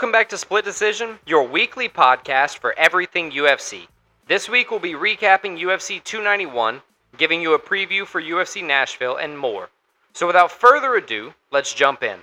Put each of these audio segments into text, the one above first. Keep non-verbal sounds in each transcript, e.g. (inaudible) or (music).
Welcome back to Split Decision, your weekly podcast for everything UFC. This week we'll be recapping UFC 291, giving you a preview for UFC Nashville, and more. So without further ado, let's jump in.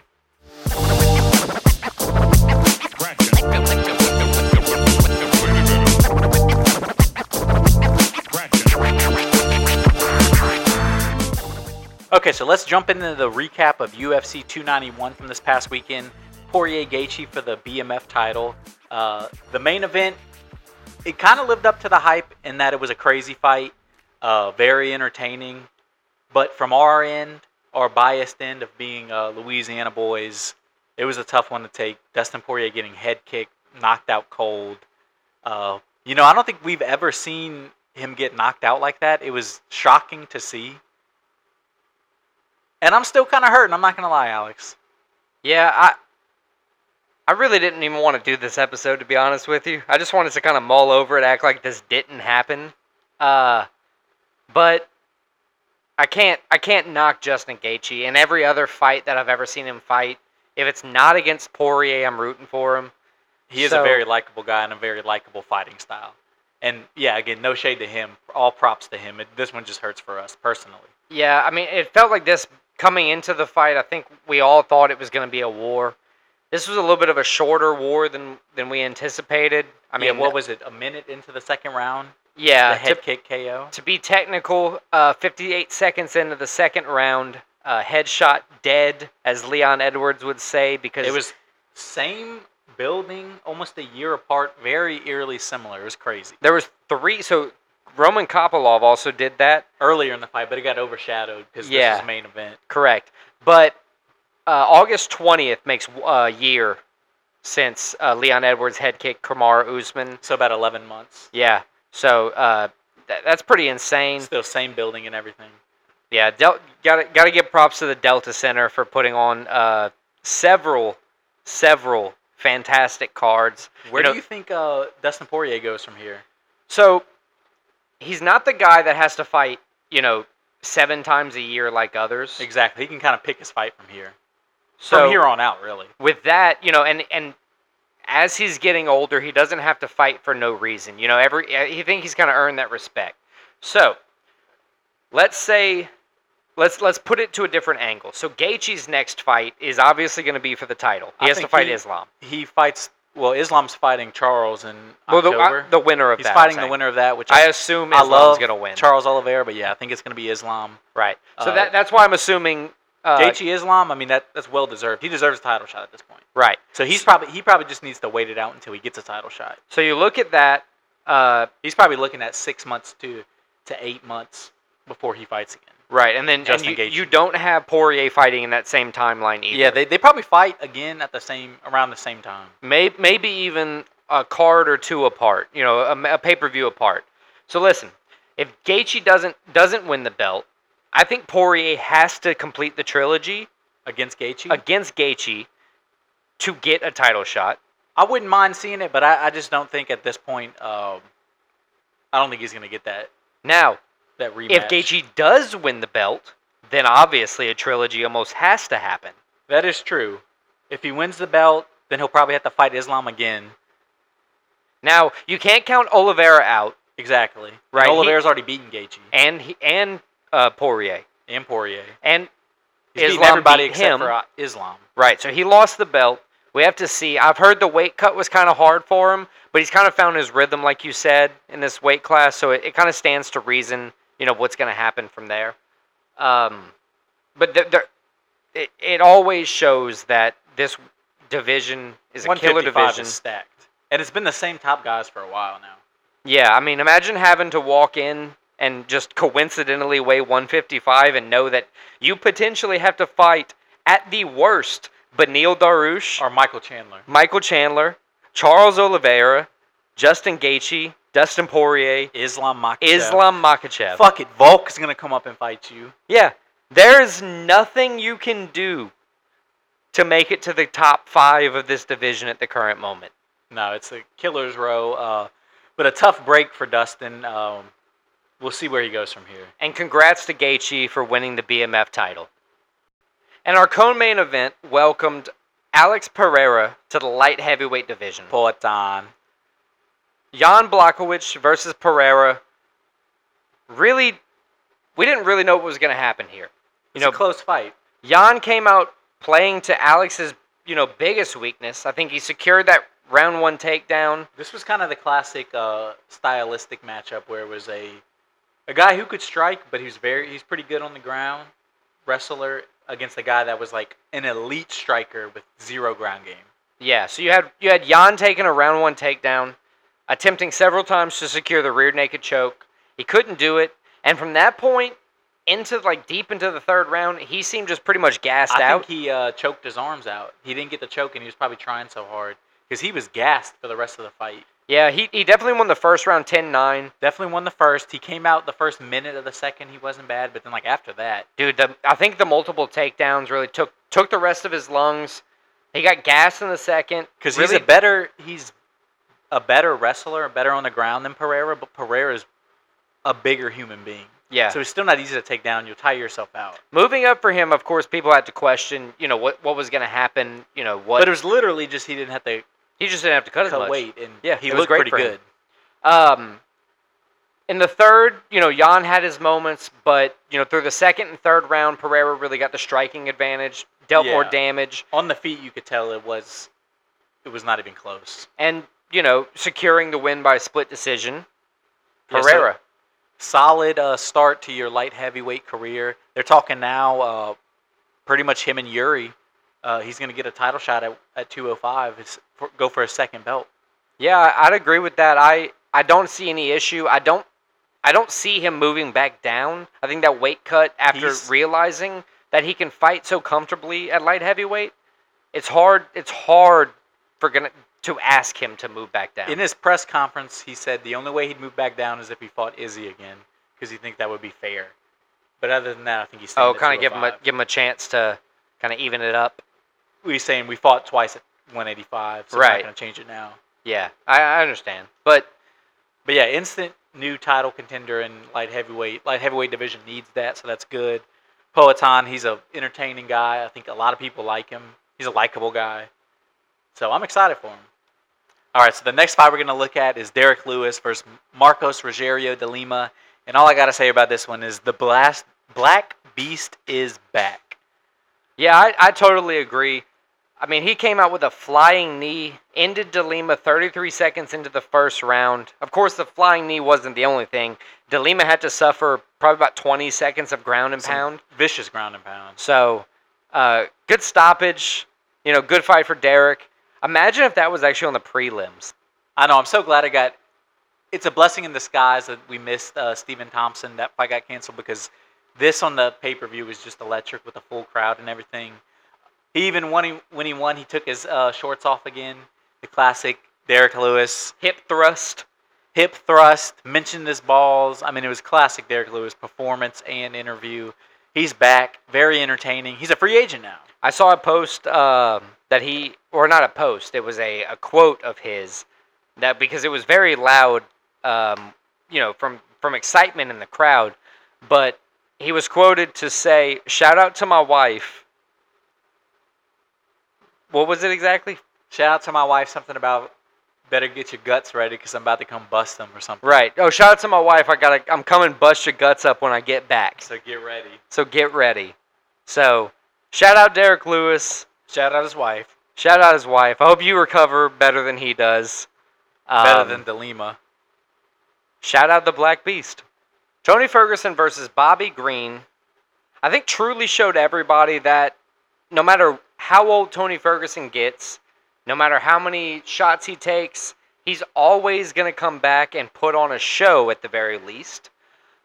Okay, so let's jump into the recap of UFC 291 from this past weekend. Poirier Gaethje for the BMF title. Uh, the main event, it kind of lived up to the hype in that it was a crazy fight, uh, very entertaining. But from our end, our biased end of being uh, Louisiana boys, it was a tough one to take. Dustin Poirier getting head kicked, knocked out cold. Uh, you know, I don't think we've ever seen him get knocked out like that. It was shocking to see. And I'm still kind of hurting. I'm not gonna lie, Alex. Yeah, I I really didn't even want to do this episode to be honest with you. I just wanted to kind of mull over it, act like this didn't happen. Uh but I can't I can't knock Justin Gaethje and every other fight that I've ever seen him fight. If it's not against Poirier, I'm rooting for him. He is So- a very likable guy and a very likable fighting style. And yeah, again, no shade to him. All props to him. It, this one just hurts for us personally. Yeah, I mean, it felt like this coming into the fight. I think we all thought it was going to be a war. This was a little bit of a shorter war than than we anticipated. I mean, yeah, what was it? A minute into the second round, yeah, the head to, kick KO. to be technical, uh, 58 seconds into the second round, uh, headshot dead, as Leon Edwards would say, because It was same building, almost a year apart, very eerily similar. It was crazy. there was three. So Roman Kopylov also did that. Earlier in the fight, but it got overshadowed because Yeah. this was main event. Correct. But uh, August 20th makes a year since uh, Leon Edwards head kicked Kamaru Usman. So about 11 months. Yeah. So uh, th- that's pretty insane. Still same building and everything. Yeah. Del- gotta gotta give props to the Delta Center for putting on uh, several several fantastic cards. Where know- do you think uh, Dustin Poirier goes from here? So he's not the guy that has to fight. You know. Seven times a year, like others. Exactly. He can kind of pick his fight from here. So from here on out, really. with that, you know, and and as he's getting older, he doesn't have to fight for no reason. You know, every I think he's going to earn that respect. So, let's say let's let's put it to a different angle. So Gaethje's next fight is obviously going to be for the title. He I has to fight he- Islam. He fights. Well, Islam's fighting Charles in Well, the, October. uh, the winner of He's that. I'm fighting the winner of that, which I I, assume Islam's going to win. Charles Oliveira, but yeah, I think it's going to be Islam. right. So uh, that that's why I'm assuming. Uh, Gaethje Islam, I mean that that's well deserved. He deserves a title shot at this point. right. So he's probably he probably just needs to wait it out until he gets a title shot. So you look at that. Uh, He's probably looking at six months to to eight months before he fights again. right, and then and you, you don't have Poirier fighting in that same timeline either. Yeah, they, they probably fight again at the same around the same time. May, maybe even a card or two apart, you know, a, a pay per view apart. So listen, if Gaethje doesn't doesn't win the belt, I think Poirier has to complete the trilogy Against Gaethje, against Gaethje to get a title shot. I wouldn't mind seeing it, but I, I just don't think at this point. Um, I don't think he's gonna get that Now, that rematch. if Gaethje does win the belt, then obviously a trilogy almost has to happen. that is true. If he wins the belt, then he'll probably have to fight Islam again. Now, you can't count Oliveira out Exactly. Right, he- Oliveira's already beaten Gaethje and he, and uh, Poirier and Poirier. and He's Islam everybody beat except him. for uh, Islam. Right. So he lost the belt. We have to see. I've heard the weight cut was kind of hard for him, but he's kind of found his rhythm, like you said, in this weight class. So it, it kind of stands to reason, you know, what's going to happen from there. Um, but the, the, it, it always shows that this division is a killer 155 division. is stacked, and it's been the same top guys for a while now. Yeah, I mean, imagine having to walk in and just coincidentally weigh 155 and know that you potentially have to fight at the worst Beneil Dariush, Or Michael Chandler. Michael Chandler, Charles Oliveira, Justin Gaethje, Dustin Poirier, Islam Makhachev. Islam Makhachev. Fuck it, Volk is gonna come up and fight you. Yeah, there's nothing you can do to make it to the top five of this division at the current moment. No, it's a killer's row. Uh, but a tough break for Dustin. Um, we'll see where he goes from here. And congrats to Gaethje for winning the BMF title. And our co-main event welcomed Alex Pereira to the light heavyweight division. Poatan. Jan Blachowicz versus Pereira. Really, we didn't really know what was going to happen here. You It's know, a close fight. Jan came out playing to Alex's, you know, biggest weakness. I think he secured that round one takedown. This was kind of the classic uh, stylistic matchup where it was a a guy who could strike, but he's very he's pretty good on the ground, wrestler against a guy that was like an elite striker with zero ground game. Yeah, so you had you had Jan taking a round one takedown, attempting several times to secure the rear naked choke. He couldn't do it, and from that point into like deep into the third round, he seemed just pretty much gassed I out. think he uh, choked his arms out. He didn't get the choke, and he was probably trying so hard because he was gassed for the rest of the fight. Yeah, he, he definitely won the first round 10-9. Definitely won the first. He came out the first minute of the second. He wasn't bad, but then like after that, Dude, the, I think the multiple takedowns really took took the rest of his lungs. He got gassed in the second because really, he's a better he's a better wrestler, better on the ground than Pereira, but Pereira's a bigger human being. yeah. So it's still not easy to take down. You'll tire yourself out. Moving up for him, of course, people had to question, you know, what what was going to happen. You know, what But it was literally just he didn't have to he just didn't have to cut as much. weight, and Yeah, he was looked great pretty good. Um, in the third, you know, Jan had his moments, but you know, through the second and third round, Pereira really got the striking advantage, dealt more damage, On the feet, you could tell it was it was not even close. and you know, securing the win by split decision. Yeah, so- Pereira. Solid uh, start to your light heavyweight career. They're talking now, uh, pretty much him and Yuri. Uh, he's going to get a title shot at, at 205. It's, for, go for a second belt. Yeah, I'd agree with that. I I don't see any issue. I don't I don't see him moving back down. I think that weight cut after He's- realizing that he can fight so comfortably at light heavyweight, it's hard it's hard for gonna to ask him to move back down. In his press conference, he said the only way he'd move back down is if he fought Izzy again because he think that would be fair. But other than that, I think he's oh, kind of give him a give him a chance to kind of even it up. We're saying we fought twice at 185, so we're Right. not going to change it now. Yeah, I, I understand. But But yeah, instant new title contender in light heavyweight. Light heavyweight division needs that, so that's good. Poatan, he's a entertaining guy. I think a lot of people like him. He's a likable guy. So I'm excited for him. All right, so the next fight we're going to look at is Derrick Lewis versus Marcos Rogerio de Lima. And all I got to say about this one is the blast, Black Beast is back. Yeah, I, I totally agree. I mean, he came out with a flying knee, ended De DeLima 33 seconds into the first round. Of course, the flying knee wasn't the only thing. De DeLima had to suffer probably about 20 seconds of ground and Some pound. Vicious ground and pound. So, uh, good stoppage. You know, good fight for Derrick. Imagine if that was actually on the prelims. I know. I'm so glad I got. It's a blessing in disguise that we missed uh, Stephen Thompson. That fight got canceled because this on the pay per view was just electric with the full crowd and everything. He even when he when he won, he took his uh, shorts off again. The classic Derrick Lewis Hip thrust. hip thrust. Mentioned his balls. I mean, it was classic Derrick Lewis performance and interview. He's back. Very entertaining. He's a free agent now. I saw a post um, that he, or not a post, it was a, a quote of his that because it was very loud, um, you know, from from excitement in the crowd, but he was quoted to say, "Shout out to my wife." What was it exactly? Shout out to my wife. Something about better get your guts ready because I'm about to come bust them or something. Right. Oh, shout out to my wife. I gotta. I'm coming. Bust your guts up when I get back. So get ready. So get ready. So, shout out Derrick Lewis. Shout out his wife. Shout out his wife. I hope you recover better than he does. Better Um, than Delima. Shout out the Black Beast. Tony Ferguson versus Bobby Green. I think truly showed everybody that no matter how old Tony Ferguson gets, no matter how many shots he takes, he's always going to come back and put on a show at the very least.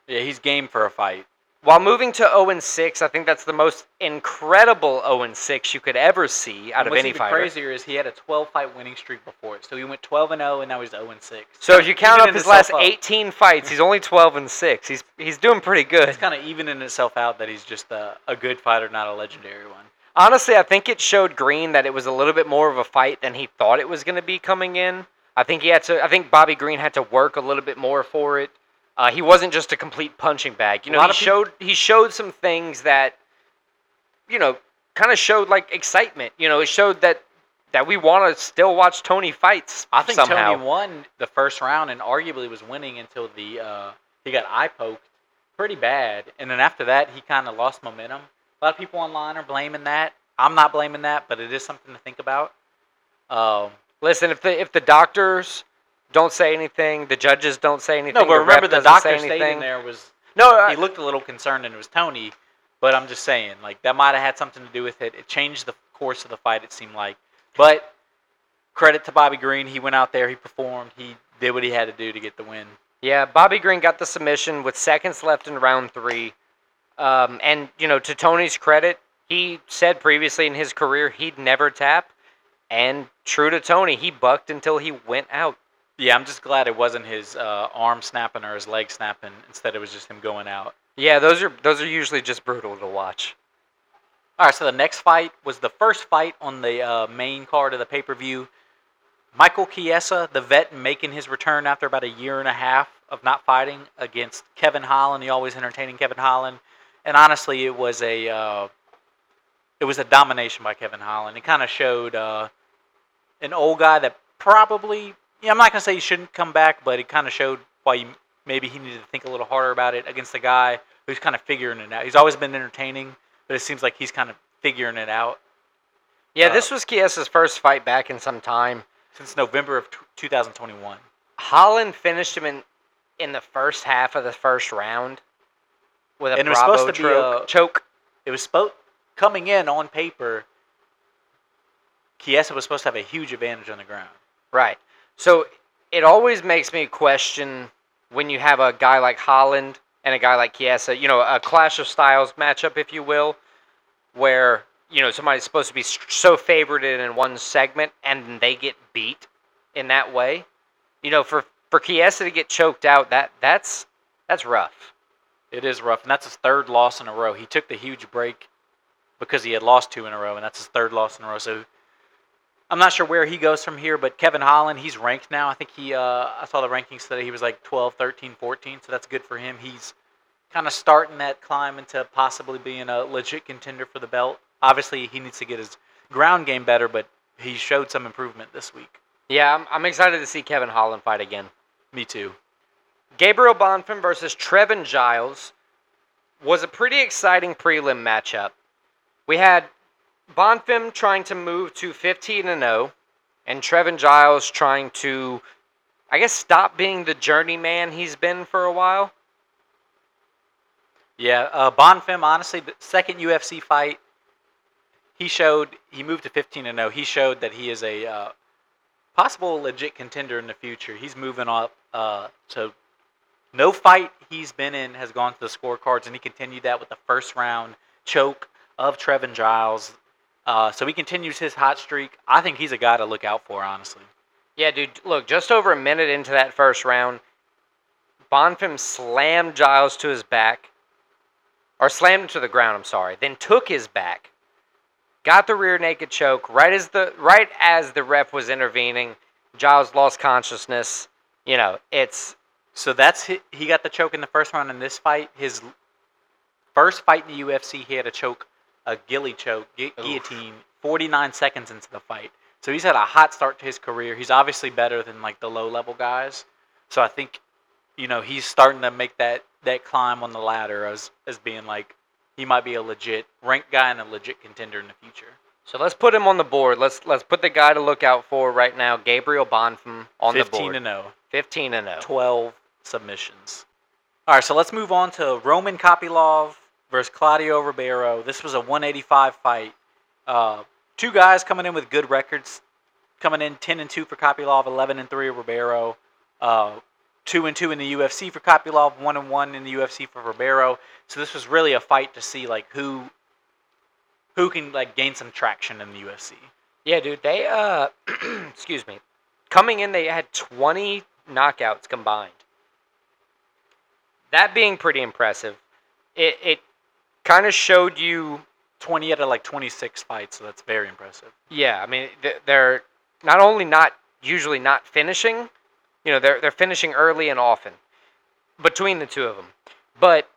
Yeah, he's game for a fight. While moving to 0 6, I think that's the most incredible 0 6 you could ever see out And of what's any even fighter. crazier is he had a 12 fight winning streak before it. So he went 12 and 0, and now he's 0 and 6. So if you count Even up his last up. 18 fights, he's only 12 and 6. He's he's doing pretty good. It's kind of evening itself out that he's just a, a good fighter, not a legendary one. Honestly, I think it showed Green that it was a little bit more of a fight than he thought it was going to be coming in. I think he had to. I think Bobby Green had to work a little bit more for it. Uh, he wasn't just a complete punching bag. You know, he showed he showed some things that, you know, kind of showed like excitement. You know, it showed that that we want to still watch Tony fights. I think somehow. Tony won the first round and arguably was winning until the uh, he got eye poked pretty bad, and then after that he kind of lost momentum. A lot of people online are blaming that. I'm not blaming that, but it is something to think about. Um, Listen, if the if the doctors don't say anything, the judges don't say anything. no, but the remember the doesn't doctor say stayed in there was No, I- he looked a little concerned and it was Tony, but I'm just saying like that might have had something to do with it. It changed the course of the fight. It seemed like, but credit to Bobby Green. He went out there, he performed, he did what he had to do to get the win. Yeah, Bobby Green got the submission with seconds left in round three. Um, and, you know, to Tony's credit, he said previously in his career he'd never tap. And true to Tony, he bucked until he went out. Yeah, I'm just glad it wasn't his uh, arm snapping or his leg snapping. Instead, it was just him going out. Yeah, those are those are usually just brutal to watch. All right, so the next fight was the first fight on the uh, main card of the pay per view. Michael Chiesa, the vet, making his return after about a year and a half of not fighting against Kevin Holland, the always entertaining Kevin Holland. And honestly, it was a uh, it was a domination by Kevin Holland. It kind of showed uh, an old guy that probably yeah, I'm not gonna say he shouldn't come back, but it kind of showed why you, maybe he needed to think a little harder about it against a guy who's kind of figuring it out. He's always been entertaining, but it seems like he's kind of figuring it out Yeah, Uh, this was Chiesa's first fight back in some time. since November of t- 2021. Holland finished him in in the first half of the first round with a And it was Brabo supposed to be a- choke. It was supposed coming in on paper. Chiesa was supposed to have a huge advantage on the ground. Right. So it always makes me question when you have a guy like Holland and a guy like Chiesa, you know, a clash of styles matchup, if you will, where, you know, somebody's supposed to be so favored in one segment and they get beat in that way. You know, for, for Chiesa to get choked out, that that's that's rough. It is rough, and that's his third loss in a row. He took the huge break because he had lost two in a row, and that's his third loss in a row. So I'm not sure where he goes from here, but Kevin Holland, he's ranked now. I think he, uh, I saw the rankings today. He was like 12, 13, 14, so that's good for him. He's kind of starting that climb into possibly being a legit contender for the belt. Obviously, he needs to get his ground game better, but he showed some improvement this week. Yeah, I'm, I'm excited to see Kevin Holland fight again. Me too. Gabriel Bonfim versus Trevin Giles was a pretty exciting prelim matchup. We had Bonfim trying to move to 15 and 0, and Trevin Giles trying to, I guess, stop being the journeyman he's been for a while. Yeah, uh, Bonfim, honestly, second UFC fight, he showed he moved to 15 and 0. He showed that he is a uh, possible legit contender in the future. He's moving up. Uh, so no fight he's been in has gone to the scorecards, and he continued that with the first round choke of Trevin Giles. Uh, so he continues his hot streak. I think he's a guy to look out for, honestly. Yeah, dude, look, just over a minute into that first round, Bonfim slammed Giles to his back, or slammed him to the ground, I'm sorry, then took his back, got the rear naked choke right as the right as the ref was intervening. Giles lost consciousness. You know, it's So that's hi- he got the choke in the first round in this fight. His first fight in the UFC, he had a choke, a ghillie choke, gu- guillotine, 49 seconds into the fight. So he's had a hot start to his career. He's obviously better than like the low level guys. So I think, you know, he's starting to make that that climb on the ladder as as being like he might be a legit ranked guy and a legit contender in the future. so let's put him on the board. Let's let's put the guy to look out for right now, Gabriel Bonfim on the board. 15 board. and 0. 15 and oh. 0. 12 submissions. All right, so let's move on to Roman Kopylov versus Claudio Ribeiro. This was a 185 fight. Uh, two guys coming in with good records. Coming in 10 and 2 for Kopylov, 11 and 3 Ribeiro. Uh, 2 and 2 in the UFC for Kopylov, 1 and 1 in the UFC for Ribeiro. So this was really a fight to see like who who can like gain some traction in the UFC. Yeah, dude. They uh, (clears throat) excuse me. Coming in, they had 20 knockouts combined. That being pretty impressive. It it kind of showed you. 20 out of like 26 fights, so that's very impressive. Yeah, I mean they're not only not usually not finishing, you know, they're they're finishing early and often between the two of them. But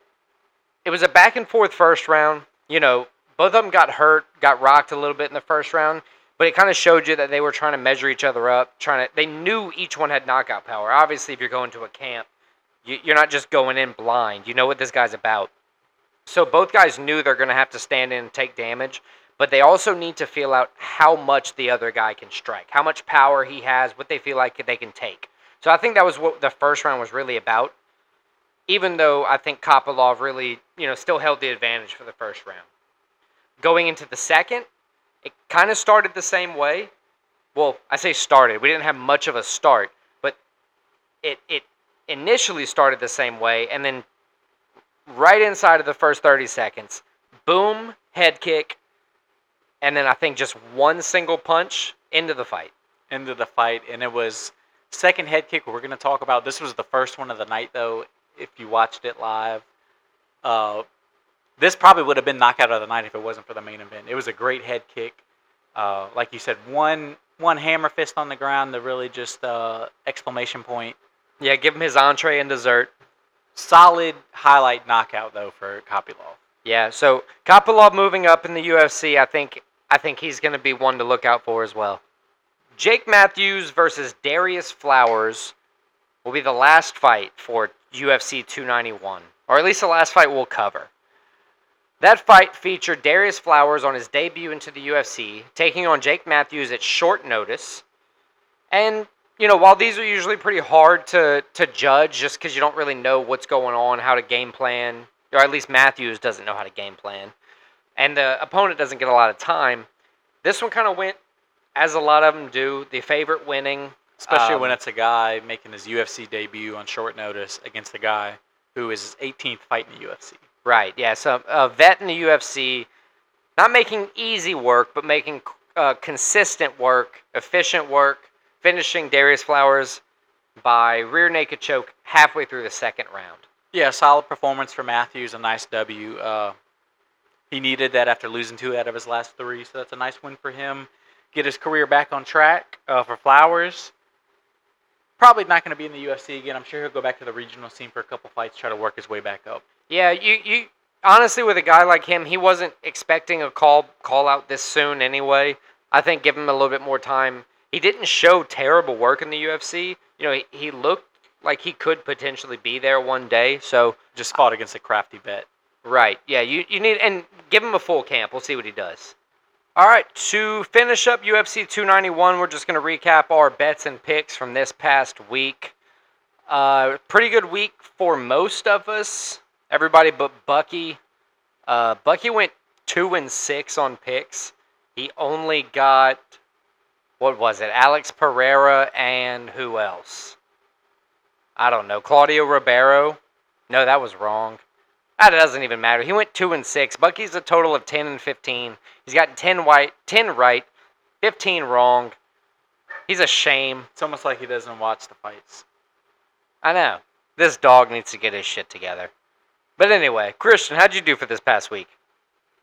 it was a back and forth first round. You know, both of them got hurt, got rocked a little bit in the first round, but it kind of showed you that they were trying to measure each other up, trying to. They knew each one had knockout power. Obviously, if you're going to a camp, you're not just going in blind. You know what this guy's about. So both guys knew they're going to have to stand in and take damage, but they also need to feel out how much the other guy can strike, how much power he has, what they feel like they can take. So I think that was what the first round was really about. Even though I think Kopylov really, you know, still held the advantage for the first round. Going into the second, it kind of started the same way. Well, I say started. We didn't have much of a start, but it it initially started the same way, and then right inside of the first 30 seconds, boom, head kick, and then I think just one single punch into the fight. into the fight, and it was second head kick. We're going to talk about. This was the first one of the night, though. If you watched it live, uh, this probably would have been knockout of the night if it wasn't for the main event. It was a great head kick. Uh, like you said, one one hammer fist on the ground the really just uh, exclamation point. Yeah, give him his entree and dessert. Solid highlight knockout though for Kopylov. Yeah, so Kopylov moving up in the UFC, I think I think he's going to be one to look out for as well. Jake Matthews versus Darrius Flowers will be the last fight for UFC 291, or at least the last fight we'll cover. That fight featured Darrius Flowers on his debut into the UFC, taking on Jake Matthews at short notice. And, you know, while these are usually pretty hard to, to judge just because you don't really know what's going on, how to game plan, or at least Matthews doesn't know how to game plan, and the opponent doesn't get a lot of time, this one kind of went as a lot of them do, the favorite winning. Especially when Um, it's a guy making his UFC debut on short notice against a guy who is his 18th fight in the UFC. Right. Yeah. So a vet in the UFC, not making easy work, but making uh, consistent work, efficient work, finishing Darrius Flowers by rear naked choke halfway through the second round. Yeah, solid performance for Matthews. A nice W. Uh, he needed that after losing two out of his last three, so that's a nice win for him. Get his career back on track uh, for Flowers. Probably not going to be in the UFC again. I'm sure he'll go back to the regional scene for a couple fights, try to work his way back up. Yeah. You you honestly with a guy like him, he wasn't expecting a call call out this soon anyway. I think give him a little bit more time. He didn't show terrible work in the UFC. You know, he, he looked like he could potentially be there one day. So Just fought against a crafty vet. Right. Yeah, you, you need and give him a full camp. We'll see what he does. All right, to finish up UFC 291, we're just going to recap our bets and picks from this past week. Uh, pretty good week for most of us. Everybody but Bucky. Uh, Bucky went two and six on picks. He only got what was it? Alex Pereira and who else? I don't know. Claudio Ribeiro. No, that was wrong. That doesn't even matter. He went two and six. Bucky's a total of ten and fifteen. He's got ten white, ten right, fifteen wrong. He's a shame. It's almost like he doesn't watch the fights. I know. This dog needs to get his shit together. But anyway, Christian, how'd you do for this past week?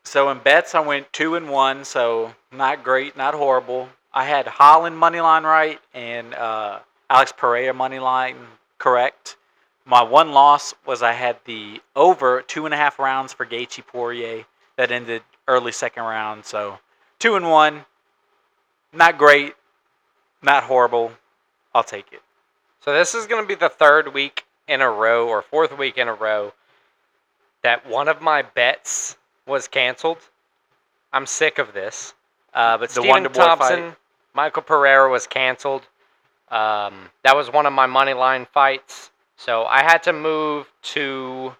So in bets, I went two and one, so not great, not horrible. I had Holland money line right and uh, Alex Pereira money line correct. My one loss was I had the over two and a half rounds for Gaethje Poirier that ended early second round. So two and one, not great, not horrible. I'll take it. So this is going to be the third week in a row, or fourth week in a row, that one of my bets was canceled. I'm sick of this. Uh, but The Stephen Thompson, fight. Michael Pereira was canceled. Um, that was one of my money line fights. So I had to move to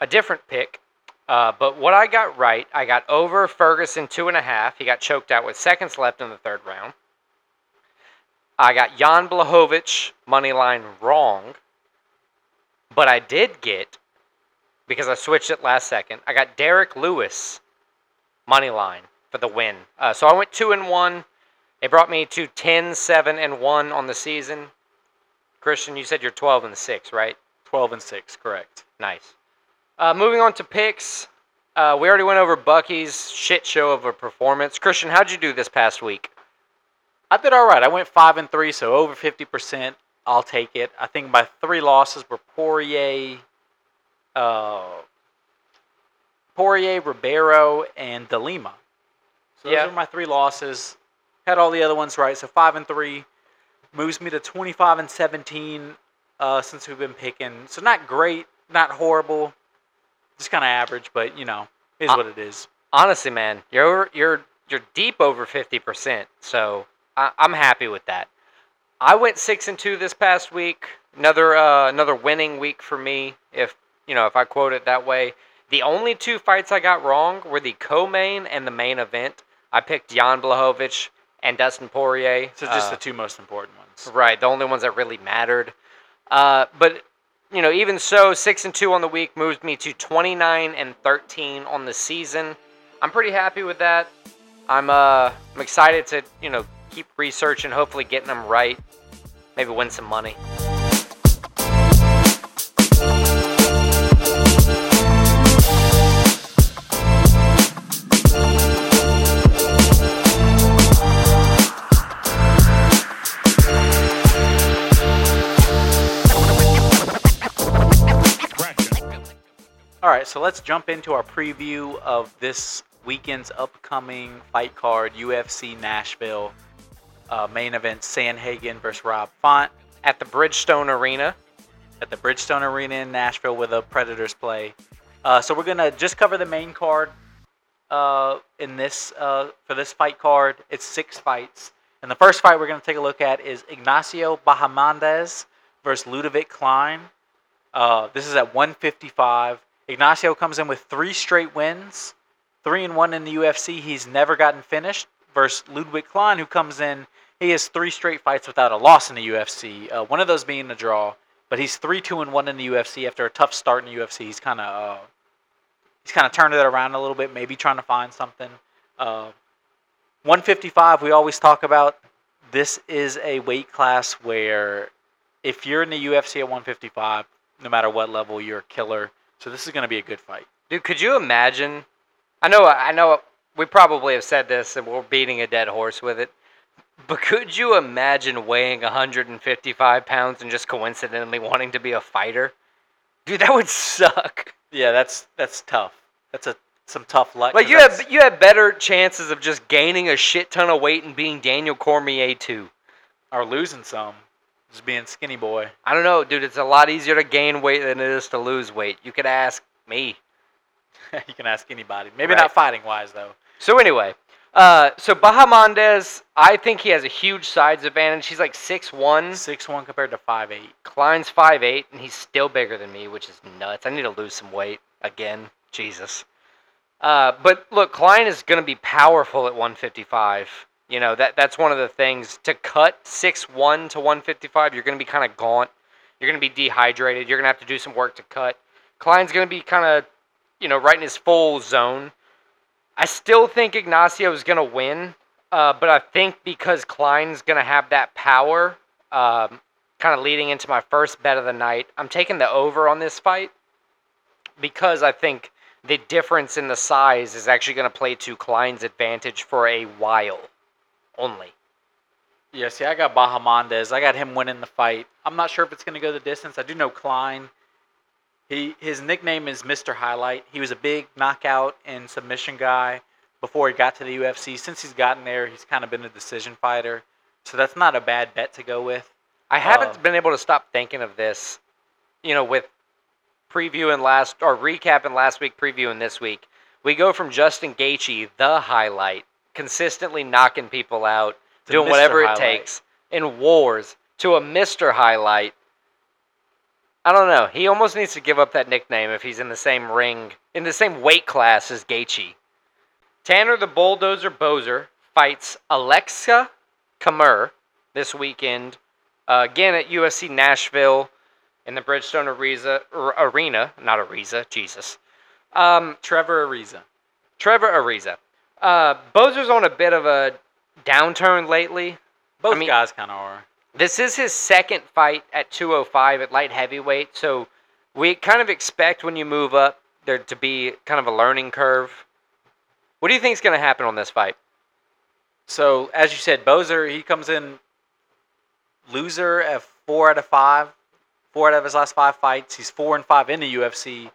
a different pick. Uh, but what I got right, I got over Ferguson two and a half. He got choked out with seconds left in the third round. I got Jan Blachowicz money line wrong, but I did get because I switched it last second. I got Derrick Lewis money line for the win. Uh, so I went two and one. It brought me to 10, 7, and one on the season. Christian, you said you're 12 and six, right? Twelve and six, correct. Nice. Uh, moving on to picks. Uh, we already went over Bucky's shit show of a performance. Christian, how'd you do this past week? I did all right. I went five and three, so over fifty percent. I'll take it. I think my three losses were Poirier, uh, Poirier, Ribeiro, and Delima. So those Yeah. are my three losses. Had all the other ones right. So five and three moves me to 25 and 17 uh, since we've been picking. So not great, not horrible, just kind of average, but you know, is Uh, what it is. Honestly, man, you're you're you're deep over fifty percent, so I, I'm happy with that. I went six and two this past week. Another uh, another winning week for me, if you know if I quote it that way. The only two fights I got wrong were the co-main and the main event. I picked Jan Blachowicz and Dustin Poirier. So just Uh, the two most important ones. Right, the only ones that really mattered. Uh, but you know, even so, six and two on the week moves me to twenty nine and thirteen on the season. I'm pretty happy with that. I'm uh, I'm excited to you know keep researching, hopefully getting them right. Maybe win some money. Right, so let's jump into our preview of this weekend's upcoming fight card UFC Nashville uh, main event Sandhagen versus Rob Font At the Bridgestone Arena, at the Bridgestone Arena in Nashville where the Predators play. Uh, so we're gonna just cover the main card uh, in this uh, for this fight card. It's six fights, and the first fight we're gonna take a look at is Ignacio Bahamondes versus Ludovit Klein. Uh, this is at 155. Ignacio comes in with three straight wins, three and one in the UFC. He's never gotten finished. Versus Ludwig Klein, who comes in, he has three straight fights without a loss in the UFC. Uh, one of those being a draw, but he's three two and one in the UFC after a tough start in the UFC. He's kind of uh, he's kind of turned it around a little bit, maybe trying to find something. Uh, 155, we always talk about. This is a weight class where if you're in the UFC at 155, no matter what level, you're a killer. So this is going to be a good fight. dude. Could you imagine? I know, I know. We probably have said this, and we're beating a dead horse with it. But could you imagine weighing 155 pounds and just coincidentally wanting to be a fighter? Dude, that would suck. Yeah, that's that's tough. That's a some tough luck. Like 'cause you have you have better chances of just gaining a shit ton of weight and being Daniel Cormier too. or losing some, just being skinny boy. I don't know, dude. It's a lot easier to gain weight than it is to lose weight. You could ask me. (laughs) you can ask anybody. Maybe Right. not fighting wise though. So anyway, uh, so Bahamondes, I think he has a huge size advantage. He's like six one. Six one compared to five eight. Klein's five eight, and he's still bigger than me, which is nuts. I need to lose some weight again. Jesus. Uh, but look, Klein is going to be powerful at 155. You know that that's one of the things. To cut six one to 155, you're going to be kind of gaunt. You're going to be dehydrated. You're going to have to do some work to cut. Klein's going to be kind of, you know, right in his full zone. I still think Ignacio is going to win, uh, but I think because Klein's going to have that power, um, kind of leading into my first bet of the night, I'm taking the over on this fight because I think the difference in the size is actually going to play to Klein's advantage for a while only. Yeah, see, I got Bahamondes. I got him winning the fight. I'm not sure if it's going to go the distance. I do know Klein. He his nickname is Mr. Highlight. He was a big knockout and submission guy before he got to the UFC. Since he's gotten there, he's kind of been a decision fighter. So that's not a bad bet to go with. I haven't Uh, been able to stop thinking of this, you know, with previewing last or recapping last week, previewing this week. We go from Justin Gaethje, the highlight, consistently knocking people out, To doing Mr. whatever it takes in wars, to a Mister Highlight. I don't know. He almost needs to give up that nickname if he's in the same ring, in the same weight class as Gaethje. Tanner the Bulldozer Boser fights Aleksa Camur this weekend, uh, again at UFC Nashville in the Bridgestone Arena, Arena not Ariza, Jesus. Um, Trevor Ariza. Trevor Ariza. Uh, Boser's on a bit of a downturn lately. Both mean- guys kind of are. This is his second fight at 205 at light heavyweight, so we kind of expect when you move up there to be kind of a learning curve. What do you think is going to happen on this fight? So as you said, Bozer he comes in loser at four out of five, four out of his last five fights. He's four and five in the UFC.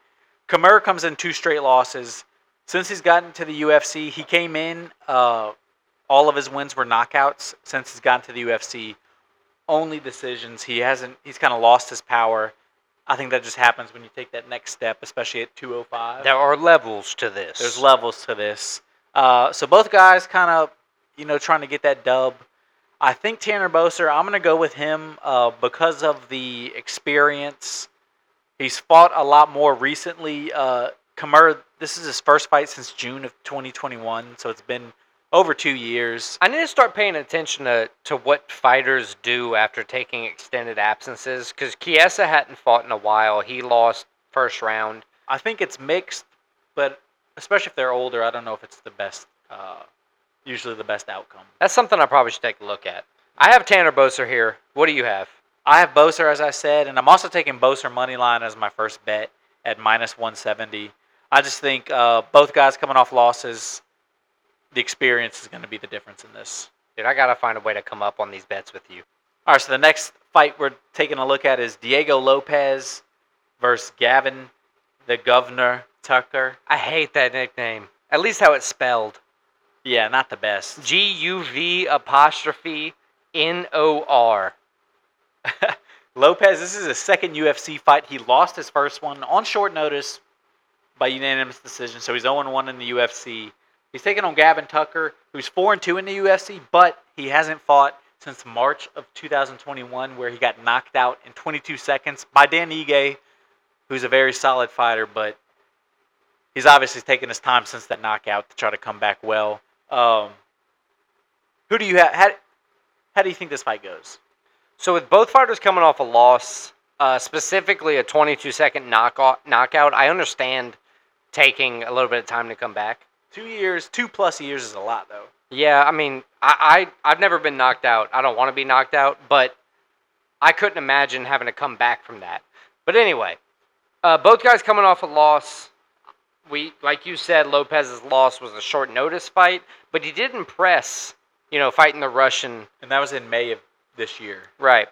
Camur comes in two straight losses. Since he's gotten to the UFC, he came in. Uh, all of his wins were knockouts. Since he's gotten to the UFC, only decisions. He hasn't. He's kind of lost his power. I think that just happens when you take that next step, especially at 205. There are levels to this. There's levels to this. Uh, so both guys kind of, you know, trying to get that dub. I think Tanner Boser, I'm going to go with him uh, because of the experience. He's fought a lot more recently. Uh, this is his first fight since June of 2021, so it's been over two years. I need to start paying attention to, to what fighters do after taking extended absences because Chiesa hadn't fought in a while. He lost first round. I think it's mixed, but especially if they're older, I don't know if it's the best, uh, usually the best outcome. That's something I probably should take a look at. I have Tanner Boser here. What do you have? I have Boser, as I said, and I'm also taking Boser money line as my first bet at minus 170. I just think uh, both guys coming off losses, the experience is going to be the difference in this. Dude, I gotta find a way to come up on these bets with you. All right, so the next fight we're taking a look at is Diego Lopez versus Gavin, the Governor Tucker. I hate that nickname. At least how it's spelled. Yeah, not the best. G U V apostrophe N O R. (laughs) Lopez, this is his second UFC fight. He lost his first one on short notice by unanimous decision, so he's 0 1 in the UFC. He's taking on Gavin Tucker, who's 4 2 in the UFC, but he hasn't fought since March of 2021, where he got knocked out in 22 seconds by Dan Ige, who's a very solid fighter, but he's obviously taken his time since that knockout to try to come back well. Um, who do you have? How, how do you think this fight goes? So with both fighters coming off a loss, uh, specifically a 22 second knockout, knockout, I understand taking a little bit of time to come back. Two years, two plus years is a lot, though. Yeah, I mean, I, I I've never been knocked out. I don't want to be knocked out, but I couldn't imagine having to come back from that. But anyway, uh, both guys coming off a loss. We like you said, Lopez's loss was a short notice fight, but he did impress. You know, fighting the Russian. And that was in May of this year. Right.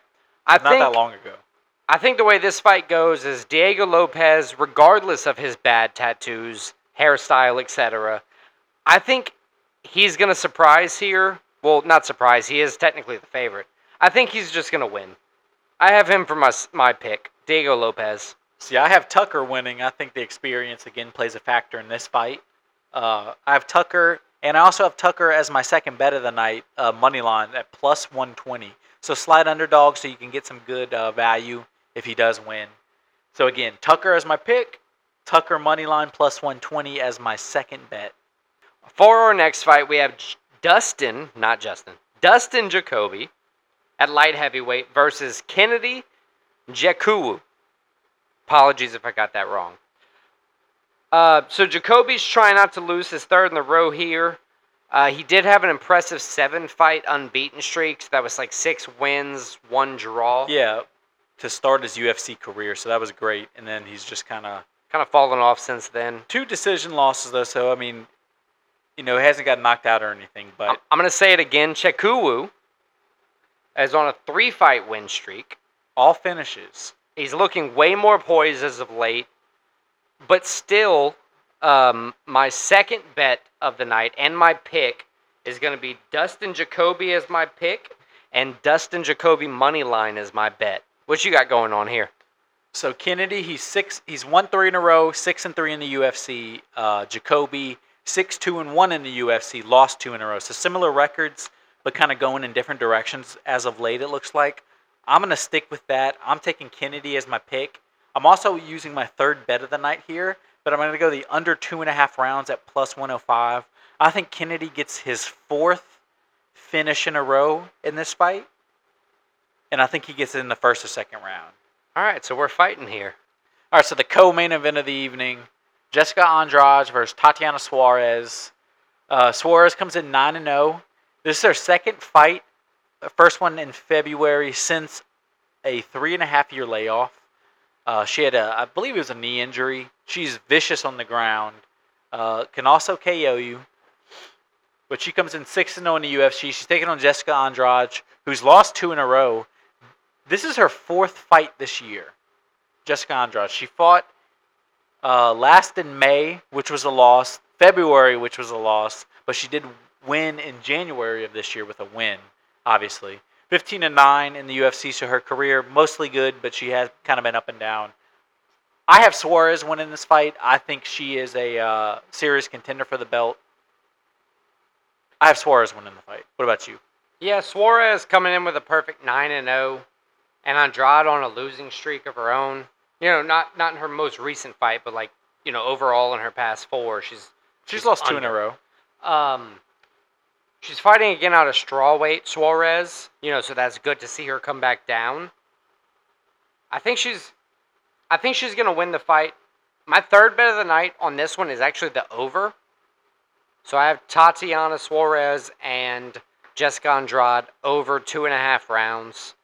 I Not think that long ago. I think the way this fight goes is Diego Lopez, regardless of his bad tattoos, hairstyle, etc., I think he's going to surprise here. Well, not surprise. He is technically the favorite. I think he's just going to win. I have him for my my pick, Diego Lopez. See, I have Tucker winning. I think the experience again plays a factor in this fight. Uh, I have Tucker, and I also have Tucker as my second bet of the night, uh, money line at plus 120. So slight underdog, so you can get some good uh, value if he does win. So again, Tucker as my pick, Tucker money line plus 120 as my second bet. For our next fight, we have Dustin, not Justin, Dustin Jacoby at light heavyweight versus Kennedy Jekuwu. Apologies if I got that wrong. Uh, so Jacoby's trying not to lose his third in the row here. Uh, he did have an impressive seven fight unbeaten streak. So that was like six wins, one draw. Yeah, to start his UFC career, so that was great. And then he's just kind of Kind of fallen off since then. two decision losses though. So I mean, you know, he hasn't got knocked out or anything, but I'm, to say it again. Chekuwu is on a three fight win streak. all finishes. He's looking way more poised as of late, but still, um, my second bet of the night and my pick is going to be Dustin Jacoby as my pick and Dustin Jacoby money line as my bet. What you got going on here? So Kennedy, he's six. He's won three in a row, six and three in the UFC. Uh, Jacoby, six two and one in the UFC, lost two in a row. So similar records, but kind of going in different directions as of late. It looks like. I'm gonna stick with that. I'm taking Kennedy as my pick. I'm also using my third bet of the night here, but I'm gonna go the under two and a half rounds at plus 105. I think Kennedy gets his fourth finish in a row in this fight, and I think he gets it in the first or second round. All right, so we're fighting here. All right, so the co-main event of the evening: Jessica Andrade versus Tatiana Suarez. Uh, Suarez comes in nine and zero. This is her second fight, the first one in February since a three and a half year layoff. Uh, she had a, I believe it was a knee injury. She's vicious on the ground. Uh, can also KO you. But she comes in six and zero in the UFC. She's taking on Jessica Andrade, who's lost two in a row. This is her fourth fight this year. Jessica Andrade. She fought Uh, last in May, which was a loss. February, which was a loss, but she did win in January of this year with a win, obviously. 15 and 9 in the UFC, so her career mostly good, but she has kind of been up and down. I have Suarez winning this fight. I think she is a uh, serious contender for the belt. I have Suarez winning the fight. What about you? Yeah, Suarez coming in with a perfect nine and zero, and Andrade on a losing streak of her own. You know, not not in her most recent fight, but like you know overall in her past four, she's She's lost two in a row. Um, she's fighting again out of strawweight Suarez. You know, so that's good to see her come back down. I think she's, I think she's gonna win the fight. My third bet of the night on this one is actually the over. So I have Tatiana Suarez and Jessica Andrade over two and a half rounds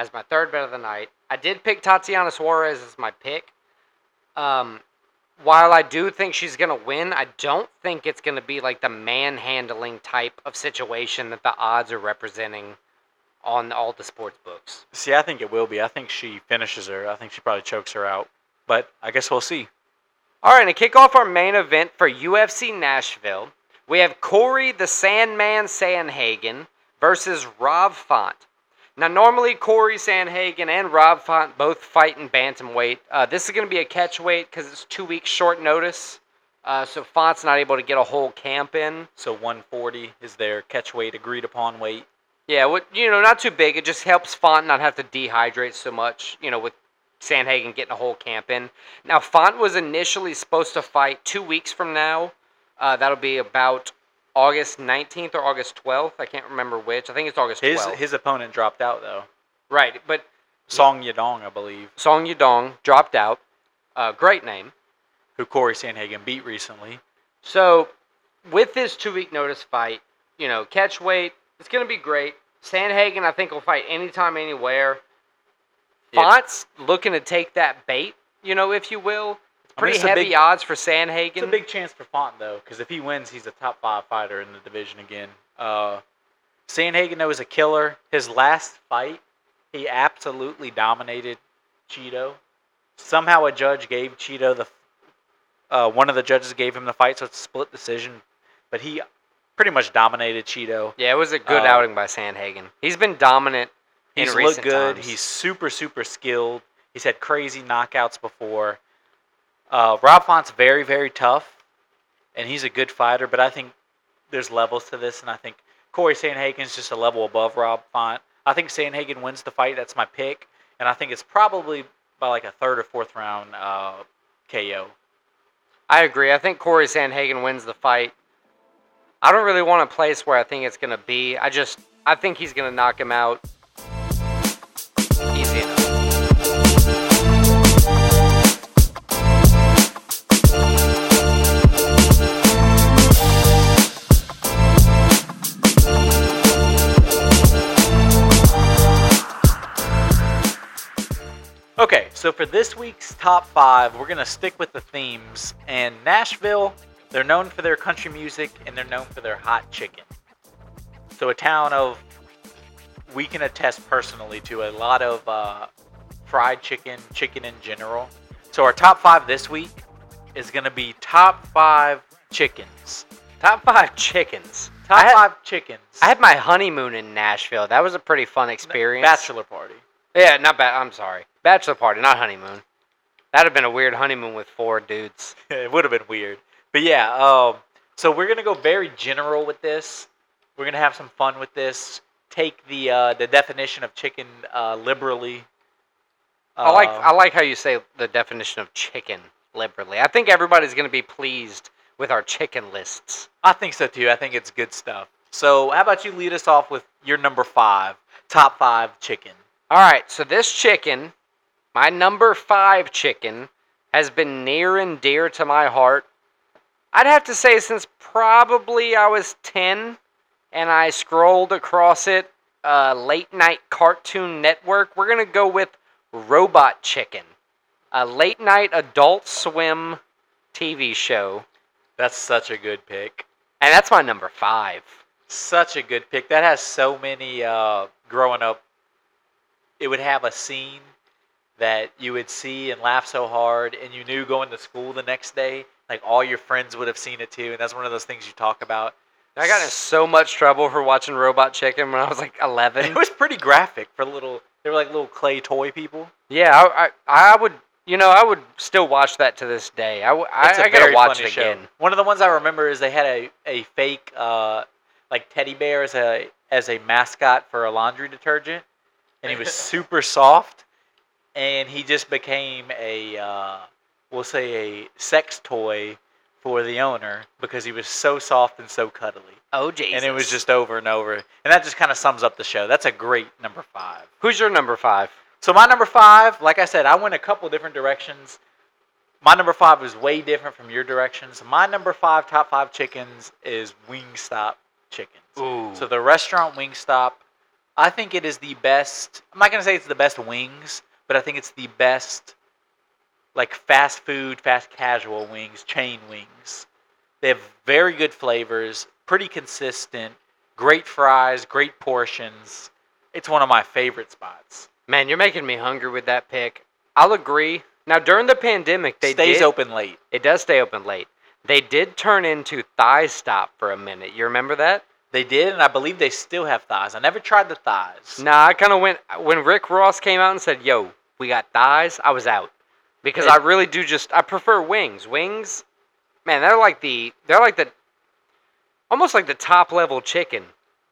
as my third bet of the night. I did pick Tatiana Suarez as my pick. Um, while I do think she's going to win, I don't think it's going to be like the manhandling type of situation that the odds are representing on all the sports books. See, I think it will be. I think she finishes her. I think she probably chokes her out. But I guess we'll see. All right, and to kick off our main event for UFC Nashville, we have Corey the Sandman Sandhagen versus Rob Font. Now, normally Corey Sandhagen and Rob Font both fight in bantamweight. Uh, this is going to be a catch weight because it's two weeks short notice. Uh, so Font's not able to get a whole camp in. So 140 is their catch weight, agreed upon weight. Yeah, what you know, not too big. It just helps Font not have to dehydrate so much. You know, with Sandhagen getting a whole camp in. Now, Font was initially supposed to fight two weeks from now. Uh, that'll be about August 19th or August 12th. I can't remember which. I think it's August 12th. His his opponent dropped out though. right, but Song Yadong, I believe, Song Yadong dropped out. Uh, great name. who Corey Sandhagen beat recently. So, with this two week notice fight, you know, catch weight, it's going to be great. Sandhagen, I think, will fight anytime, anywhere. Yeah. Font's looking to take that bait, you know, if you will. I mean, Pretty heavy big- odds for Sandhagen. It's a big chance for Font though, because if he wins, he's a top five fighter in the division again. Uh, Sandhagen though is a killer. His last fight, he absolutely dominated Chito. Somehow a judge gave Chito the, uh, one of the judges gave him the fight, so it's a split decision. But he pretty much dominated Chito. yeah, it was a good Uh, outing by Sandhagen. He's been dominant in He's recent looked good. times. He's super, super skilled. He's had crazy knockouts before. Uh, Rob Font's very, very tough, and he's a good fighter. But I think there's levels to this, and I think Corey Sandhagen's just a level above Rob Font. I think Sandhagen wins the fight. That's my pick, and I think it's probably by like a third or fourth round uh, KO. I agree. I think Corey Sandhagen wins the fight. I don't really want a place where I think it's going to be. I just, I think he's going to knock him out. So for this week's top five, we're gonna stick with the themes. And Nashville, they're known for their country music and they're known for their hot chicken. So a town of we can attest personally to a lot of uh, fried chicken, chicken in general. So our top five this week is gonna be top five chickens. Top five chickens. Top had, five chickens. I had my honeymoon in Nashville. That was a pretty fun experience. Bachelor party. Yeah, not bad. I'm sorry. Bachelor party, not honeymoon. That'd have been a weird honeymoon with four dudes. (laughs) it would have been weird. But yeah, um, so we're gonna go very general with this. We're gonna have some fun with this. Take the uh, the definition of chicken uh, liberally. I like Uh, I like how you say the definition of chicken liberally. I think everybody's going to be pleased with our chicken lists. I think so too. I think it's good stuff. So how about you lead us off with your number five, top five chicken. All right, so this chicken, my number 5 chicken has been near and dear to my heart. I'd have to say since probably I was 10 and I scrolled across it uh, late night Cartoon Network. We're going to go with Robot Chicken, a late night adult swim TV show. That's such a good pick. And that's my number 5. Such a good pick. That has so many. Uh, growing up, it would have a scene that you would see and laugh so hard, and you knew going to school the next day, like all your friends would have seen it too, and that's one of those things you talk about. I got in so much trouble for watching Robot Chicken when I was like 11. (laughs) It was pretty graphic for little. They were like little clay toy people. yeah, I, I, I would, you know, I would still watch that to this day. i, I, I gotta watch it show. again. One of the ones I remember is they had a, a fake uh, like teddy bear as a as a mascot for a laundry detergent, and he was (laughs) super soft, and he just became a uh, we'll say a sex toy for the owner because he was so soft and so cuddly, Oh, Jesus. and it was just over and over, and that just kind of sums up the show. That's a great number five. Who's your number five? So my number five, like I said, I went a couple different directions. My number five is way different from your directions. My number five top five chickens is Wingstop chickens. Ooh. So the restaurant Wingstop, I think it is the best. I'm not gonna say it's the best wings, but I think it's the best, like fast food, fast casual wings, chain wings. They have very good flavors, pretty consistent, great fries, great portions. It's one of my favorite spots. Man, you're making me hungry with that pick. I'll agree. Now, during the pandemic, they stays did, open late. It does stay open late. They did turn into Thigh Stop for a minute. You remember that? They did, and I believe they still have thighs. I never tried the thighs. Nah, I kind of went when Rick Ross came out and said, "Yo, we got thighs." I was out because I really do just I prefer wings. Wings, man, they're like the they're like the almost like the top level chicken.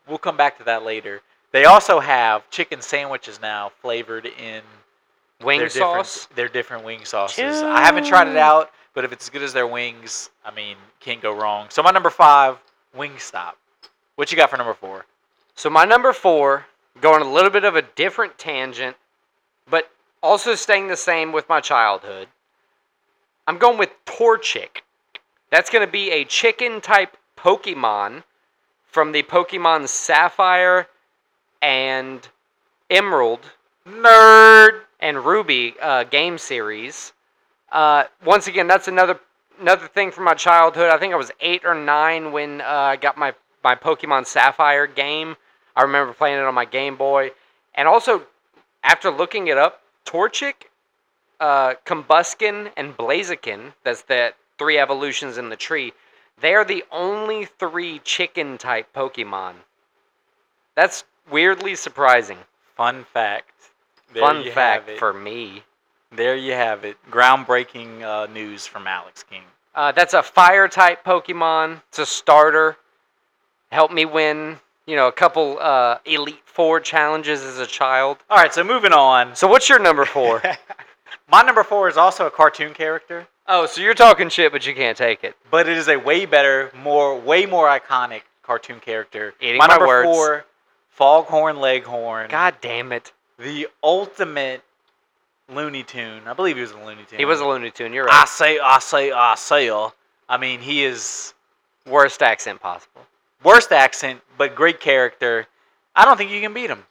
We'll come back to that later. They also have chicken sandwiches now flavored in Wing their sauce. Different, their different wing sauces. I haven't tried it out, but if it's as good as their wings, I mean, can't go wrong. So my number five, Wingstop. What you got for number four? So my number four, going a little bit of a different tangent, but also staying the same with my childhood. I'm going with Torchic. That's going to be a chicken type Pokemon from the Pokemon Sapphire and Emerald Nerd. and Ruby uh, game series. Uh, once again, that's another another thing from my childhood. I think I was eight or nine when uh, I got my my Pokemon Sapphire game. I remember playing it on my Game Boy, and also after looking it up, Torchic, uh, Combusken, and Blaziken. That's the three evolutions in the tree. They are the only three chicken type Pokemon. That's weirdly surprising. Fun fact. There Fun fact for me. There you have it. Groundbreaking uh, news from Alex King. Uh, that's a fire type Pokemon. It's a starter. Help me win, you know, a couple uh, Elite Four challenges as a child. All right, so moving on. So what's your number four? (laughs) My number four is also a cartoon character. oh, so you're talking shit, but you can't take it. but it is a way better, more, way more iconic cartoon character. Eating my my number words. four, Foghorn Leghorn, God damn it. the ultimate Looney Tune. I believe he was a Looney Tune. He was a Looney Tune. You're right. I say, I say, I say. uh, I mean, he is Worst accent possible. Worst accent, but great character. I don't think you can beat him.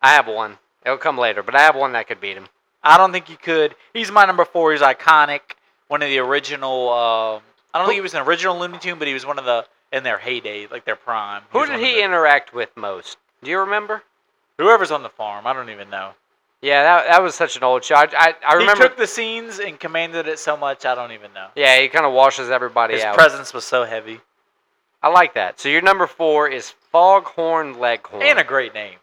I have one. It'll come later, but I have one that could beat him. I don't think you could. He's my number four. He's iconic. One of the original. Uh, I don't think he was an original Looney Tune, but he was one of the in their heyday, like their prime. Who did he the- interact with most? Do you remember? Whoever's on the farm. I don't even know. Yeah, that, that was such an old show. I, I, I remember. He took the scenes and commanded it so much. I don't even know. yeah, he kind of washes everybody His out. presence was so heavy I like that. So your number four is Foghorn Leghorn. and a great name,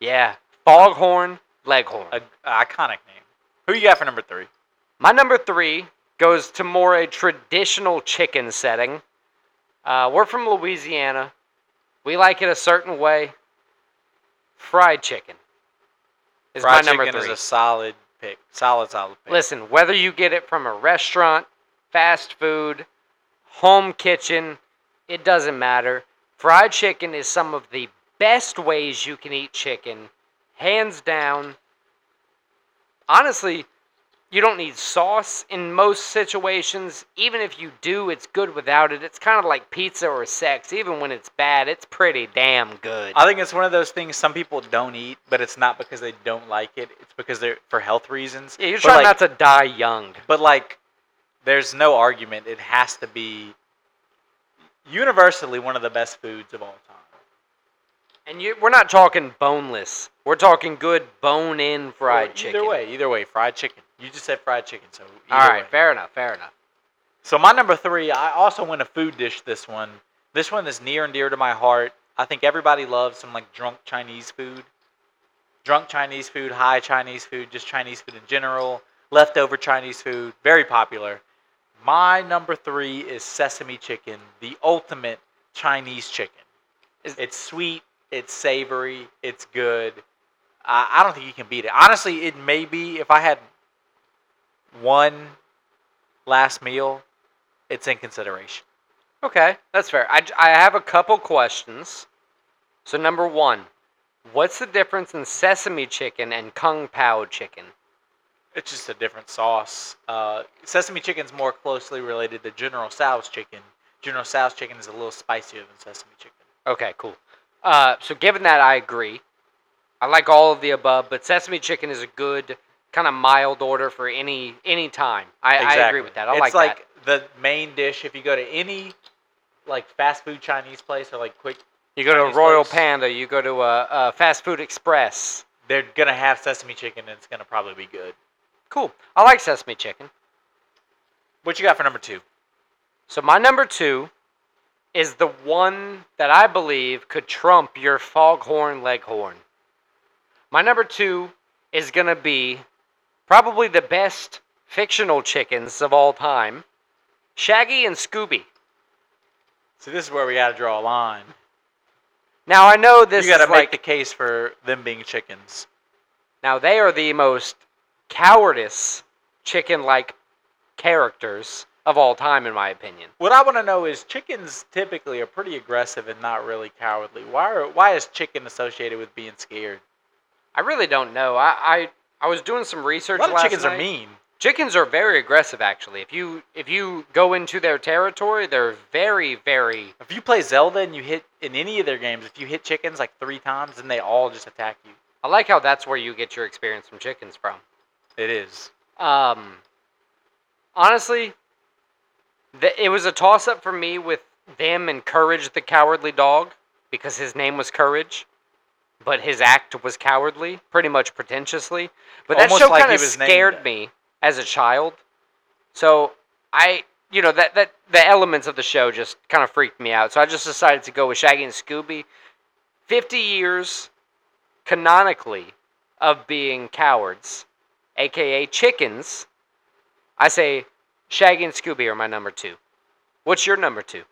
yeah, Foghorn Leghorn. a, a iconic name. Who you got for number three? My number three goes to more a traditional chicken setting. Uh, we're from Louisiana. We like it a certain way. Fried chicken is Fried my number chicken three. is a solid pick. Solid, solid pick. Listen, whether you get it from a restaurant, fast food, home kitchen, it doesn't matter. Fried chicken is some of the best ways you can eat chicken, hands down. Honestly, you don't need sauce in most situations. Even if you do, it's good without it. It's kind of like pizza or sex. Even when it's bad, it's pretty damn good. I think it's one of those things some people don't eat, but it's not because they don't like it. It's because they're for health reasons. Yeah, you're But, trying like, not to die young. But like, there's no argument. It has to be universally one of the best foods of all time. And you, we're not talking boneless. We're talking good bone-in fried Well, chicken. Either way, either way, fried chicken. You just said fried chicken, so All either right, way. fair enough. Fair enough. So my number three, I also went a food dish. This one, this one is near and dear to my heart. I think everybody loves some like drunk Chinese food, drunk Chinese food, high Chinese food, just Chinese food in general, leftover Chinese food, very popular. My number three is sesame chicken, the ultimate Chinese chicken. Is- It's sweet, it's savory, it's good. I, I don't think you can beat it. Honestly, it may be if I had one last meal, it's in consideration. Okay, that's fair. I have a couple questions. So number one, what's the difference in sesame chicken and kung pao chicken? It's just a different sauce. Uh, sesame chicken's more closely related to General Tso's chicken. General Tso's chicken is a little spicier than sesame chicken. Okay, cool. Uh, so given that, I agree. I like all of the above, but sesame chicken is a good kind of mild order for any any time. I, I agree with that. I it's like, like the main dish. If you go to any like fast food Chinese place or like quick. You go to Chinese Royal place. Panda, you go to a, a fast food express. they're gonna have sesame chicken and it's gonna probably be good. Cool. I like sesame chicken. What you got for number two? So my number two is the one that I believe could trump your foghorn leghorn. My number two is gonna be probably the best fictional chickens of all time, Shaggy and Scooby. So this is where we gotta draw a line. Now I know this you gotta make like the case for them being chickens. now they are the most cowardice chicken-like characters of all time, in my opinion. What I want to know is chickens typically are pretty aggressive and not really cowardly. Why are why is chicken associated with being scared? I really don't know. I I, I was doing some research. A lot of chickens night. are mean. Chickens are very aggressive, actually. If you if you go into their territory, they're very very. If you play Zelda and you hit in any of their games, if you hit chickens like three times, then they all just attack you. I like how that's where you get your experience from chickens from. It is. Um, honestly, the, it was a toss up for me with them and Courage the Cowardly Dog because his name was Courage, but his act was cowardly, pretty much pretentiously. But that Almost show like kind he of was named scared that. me as a child. So I, you know, that that the elements of the show just kind of freaked me out. So I just decided to go with Shaggy and Scooby. Fifty years, canonically, of being cowards, aka chickens. I say Shaggy and Scooby are my number two. What's your number two?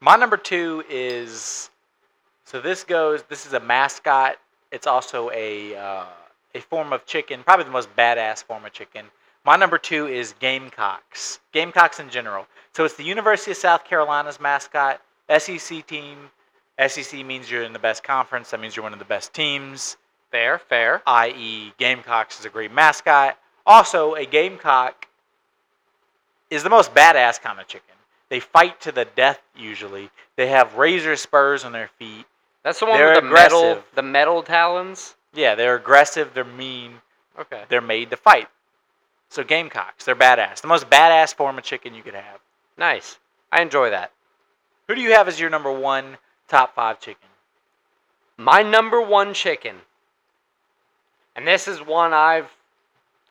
My number two is so this goes. This is a mascot. It's also a uh, a form of chicken, probably the most badass form of chicken. My number two is Gamecocks. Gamecocks in general. So it's the University of South Carolina's mascot, SEC team. SEC means you're in the best conference. That means you're one of the best teams. Fair, fair. i.e., Gamecocks is a great mascot. Also, a Gamecock is the most badass kind of chicken. They fight to the death usually. They have razor spurs on their feet. That's the one They're with the metal, aggressive. the metal talons. Yeah, they're aggressive. They're mean. Okay. They're made to fight. So Gamecocks, they're badass. The most badass form of chicken you could have. Nice. I enjoy that. Who do you have as your number one top five chicken? My number one chicken, and this is one I've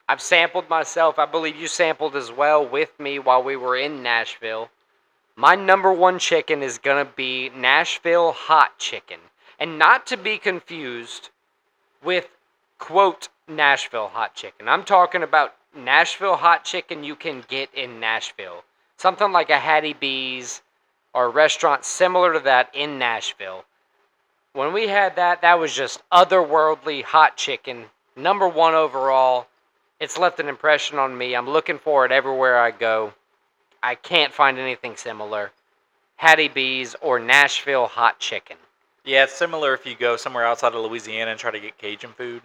I've sampled myself. I believe you sampled as well with me while we were in Nashville. My number one chicken is gonna be Nashville hot chicken, and not to be confused with quote Nashville hot chicken. I'm talking about Nashville hot chicken you can get in Nashville. Something like a Hattie B's or a restaurant similar to that in Nashville. When we had that, that was just otherworldly hot chicken. Number one overall. It's left an impression on me. I'm looking for it everywhere I go. I can't find anything similar. Hattie B's or Nashville hot chicken. Yeah, it's similar if you go somewhere outside of Louisiana and try to get Cajun food.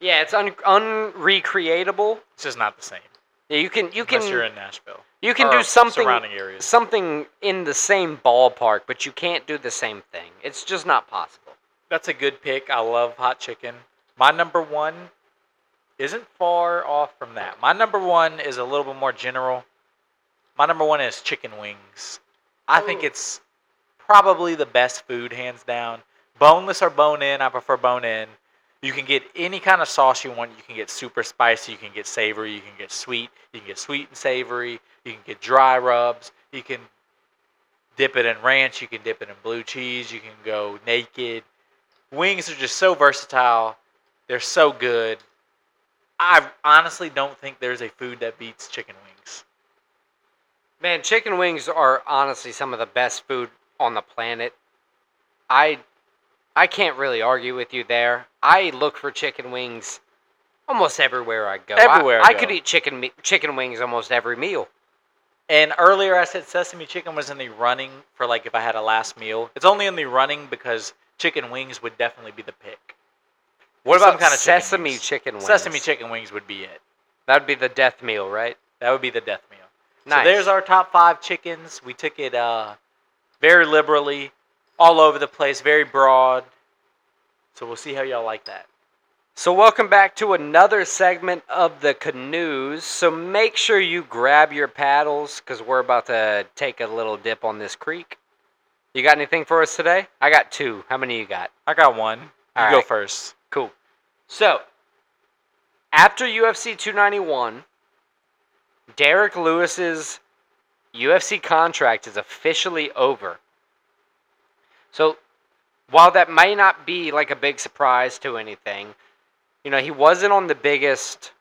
Yeah, it's un- unrecreatable. It's just not the same. Yeah, you can you unless can you're in Nashville. you can do something surrounding areas. something in the same ballpark, but you can't do the same thing. It's just not possible. That's a good pick. I love hot chicken. My number one isn't far off from that. My number one is a little bit more general. My number one is chicken wings. I think it's probably the best food, hands down. boneless or bone in. I prefer bone in. You can get any kind of sauce you want. You can get super spicy. You can get savory. You can get sweet. You can get sweet and savory. You can get dry rubs. You can dip it in ranch. You can dip it in blue cheese. You can go naked. Wings are just so versatile. They're so good. I honestly don't think there's a food that beats chicken wings. Man, chicken wings are honestly some of the best food on the planet. I I can't really argue with you there. I look for chicken wings almost everywhere I go. Everywhere I I, go. could eat chicken chicken wings almost every meal. And earlier I said sesame chicken was in the running for like if I had a last meal. It's only in the running because chicken wings would definitely be the pick. What about Some kind of chicken sesame wings. chicken wings? Sesame chicken wings would be it. That would be the death meal, right? That would be the death meal. Nice. So there's our top five chickens. We took it uh, very liberally, all over the place, very broad. So we'll see how y'all like that. So, welcome back to another segment of the canoes. So, make sure you grab your paddles because we're about to take a little dip on this creek. You got anything for us today? I got two. How many you got? I got one. You All go right. first. Cool. So, after UFC 291, Derrick Lewis's UFC contract is officially over. So, while that may not be like a big surprise to anything, you know, he wasn't on the biggest,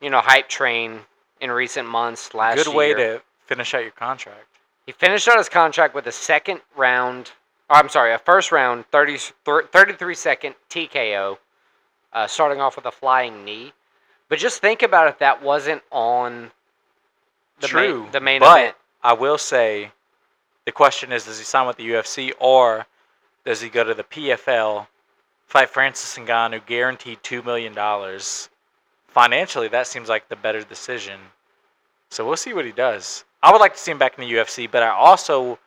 you know, hype train in recent months last Good year. way to finish out your contract. He finished out his contract with a second round, or I'm sorry, a first round 30, 33 second TKO, uh, starting off with a flying knee. But just think about if that wasn't on the True. main, the main but event. I will say, the question is, does he sign with the UFC or does he go to the PFL, fight Francis Ngannou, guaranteed two million dollars? Financially, that seems like the better decision. So we'll see what he does. I would like to see him back in the UFC, but I also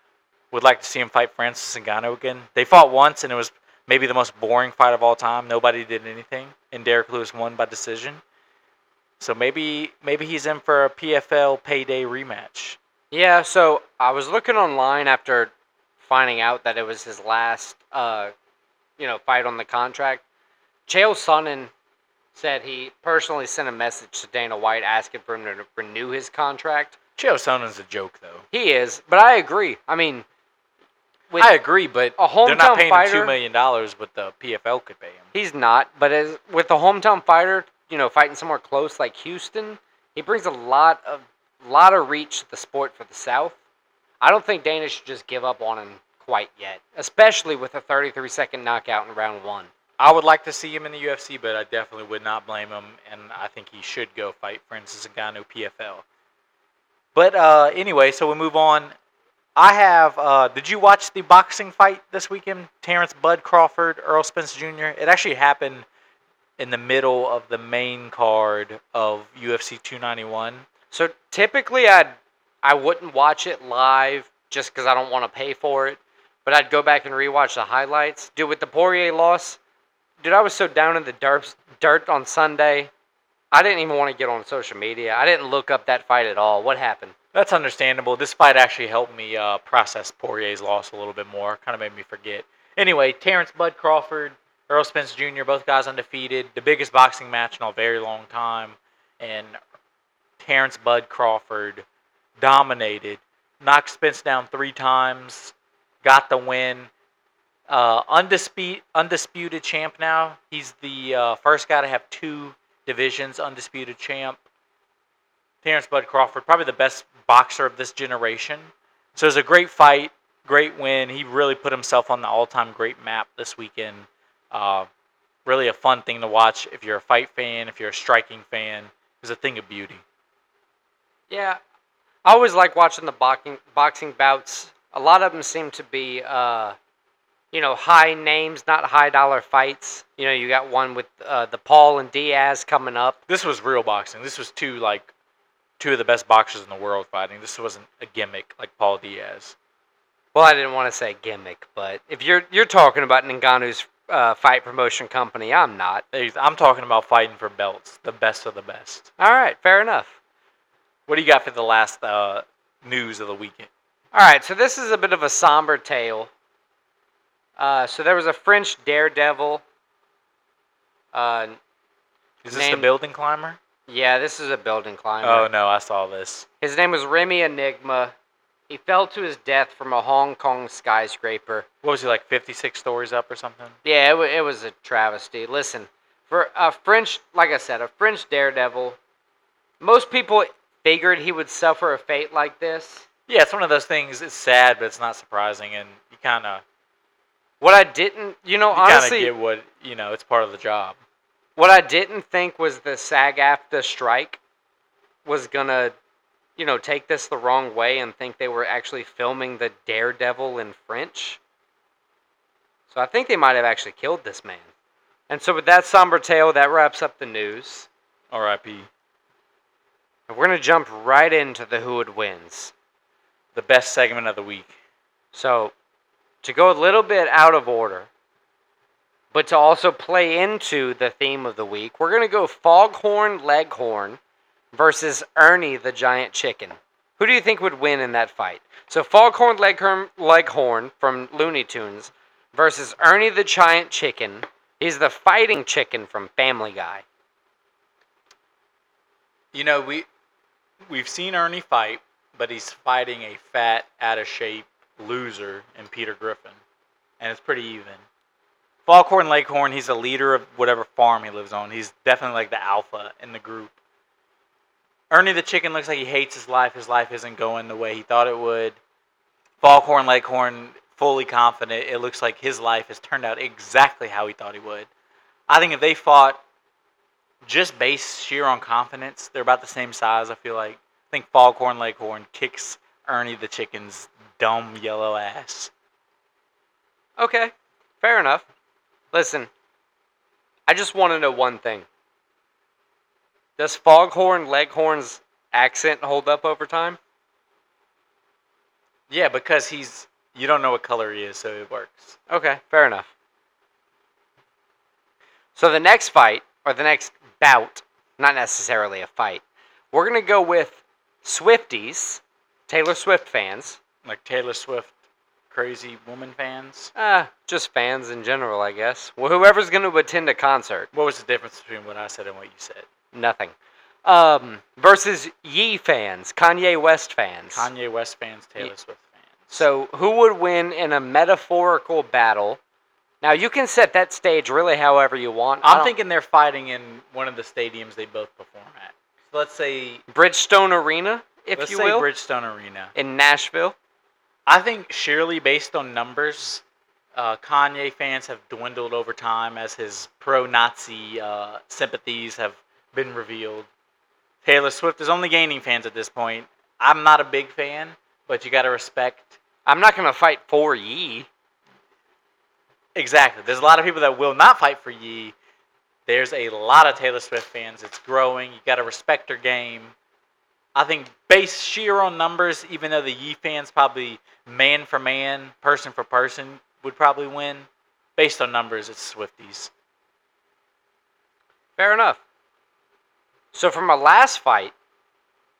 would like to see him fight Francis Ngannou again. They fought once, and it was maybe the most boring fight of all time. Nobody did anything, and Derrick Lewis won by decision. So maybe maybe he's in for a PFL payday rematch. Yeah, so I was looking online after finding out that it was his last, uh, you know, fight on the contract. Chael Sonnen said he personally sent a message to Dana White asking for him to renew his contract. Chael Sonnen's a joke, though. He is, but I agree. I mean, with, I agree, but a hometown they're not paying him two million dollars, but the PFL could pay him. he's not. But as with the hometown fighter, you know, fighting somewhere close like Houston, he brings a lot of lot of reach to the sport for the South. I don't think Dana should just give up on him quite yet, especially with a 33 second knockout in round one. I would like to see him in the UFC, but I definitely would not blame him, and I think he should go fight Francis Ngannou PFL. But uh, anyway, so we move on. I have. Uh, did you watch the boxing fight this weekend? Terence Bud Crawford, Errol Spence Jr. It actually happened in the middle of the main card of UFC 291. So typically, I'd I wouldn't watch it live just because I don't want to pay for it. But I'd go back and rewatch the highlights. Dude, with the Poirier loss, dude, I was so down in the dirt, dirt on Sunday. I didn't even want to get on social media. I didn't look up that fight at all. What happened? That's understandable. This fight actually helped me uh, process Poirier's loss a little bit more. Kind of made me forget. Anyway, Terence Bud Crawford, Errol Spence Jr., both guys undefeated. The biggest boxing match in a very long time. And Terence Bud Crawford dominated, knocked Spence down three times, got the win. Uh, undisputed, undisputed champ now. He's the uh, first guy to have two divisions, undisputed champ. Terence Bud Crawford, probably the best boxer of this generation. So it was a great fight, great win. He really put himself on the all-time great map this weekend. Uh, really a fun thing to watch if you're a fight fan, if you're a striking fan. It was a thing of beauty. Yeah, I always like watching the boxing boxing bouts. A lot of them seem to be, uh, you know, high names, not high dollar fights. You know, you got one with uh, the Paul and Diaz coming up. This was real boxing. This was two like two of the best boxers in the world fighting. This wasn't a gimmick like Paul Diaz. Well, I didn't want to say gimmick, but if you're you're talking about Ngannou's uh, fight promotion company, I'm not. I'm talking about fighting for belts, the best of the best. All right, fair enough. What do you got for the last uh, news of the weekend? All right, so this is a bit of a somber tale. Uh, so there was a French daredevil. Uh, Is this the building climber? Yeah, this is a building climber. Oh no, I saw this. His name was Remy Enigma. He fell to his death from a Hong Kong skyscraper. What was he like? Fifty-six stories up or something? Yeah, it, wa it was a travesty. Listen, for a French, like I said, a French daredevil, most people figured he would suffer a fate like this. Yeah, it's one of those things. It's sad, but it's not surprising, and you kind of What I didn't, you know, you kind of honestly, get what you know. It's part of the job. What I didn't think was the SAG-AFTRA strike was gonna, you know, take this the wrong way and think they were actually filming the Daredevil in French. So I think they might have actually killed this man. And so with that somber tale, that wraps up the news. R.I.P. And we're gonna jump right into the who would wins. The best segment of the week. So, to go a little bit out of order, but to also play into the theme of the week, we're going to go Foghorn Leghorn versus Ernie the Giant Chicken. Who do you think would win in that fight? So, Foghorn Leghorn, Leghorn from Looney Tunes versus Ernie the Giant Chicken. He's the fighting chicken from Family Guy. You know we we've seen Ernie fight, but he's fighting a fat, out of shape loser in Peter Griffin, and it's pretty even. Foghorn Leghorn, he's the leader of whatever farm he lives on. He's definitely like the alpha in the group. Ernie the chicken looks like he hates his life. His life isn't going the way he thought it would. Foghorn Leghorn, fully confident. It looks like his life has turned out exactly how he thought he would. I think if they fought just based sheer on confidence, they're about the same size. I feel like. I think Foghorn Leghorn kicks Ernie the chicken's dumb yellow ass. Okay, fair enough. Listen, I just want to know one thing. Does Foghorn Leghorn's accent hold up over time? Yeah, because he's you don't know what color he is, so it works. Okay, fair enough. So the next fight, or the next bout, not necessarily a fight, we're going to go with Swifties, Taylor Swift fans. Like Taylor Swift, crazy woman fans. Uh, just fans in general, I guess. Well, whoever's going to attend a concert. What was the difference between what I said and what you said? Nothing. Um, versus Ye fans, Kanye West fans. Kanye West fans, Taylor Yeah. Swift fans. So, who would win in a metaphorical battle? Now, you can set that stage really however you want. I'm thinking they're fighting in one of the stadiums they both perform at. So let's say, Bridgestone Arena, if let's you say will, Bridgestone Arena. in Nashville. I think surely based on numbers, uh, Kanye fans have dwindled over time as his pro-Nazi uh, sympathies have been revealed. Taylor Swift is only gaining fans at this point. I'm not a big fan, but you got to respect. I'm not going to fight for Ye. Exactly. There's a lot of people that will not fight for Ye. There's a lot of Taylor Swift fans. It's growing. You got to respect her game. I think based sheer on numbers, even though the Ye fans probably man for man, person for person would probably win, based on numbers, it's Swifties. Fair enough. So, from our last fight,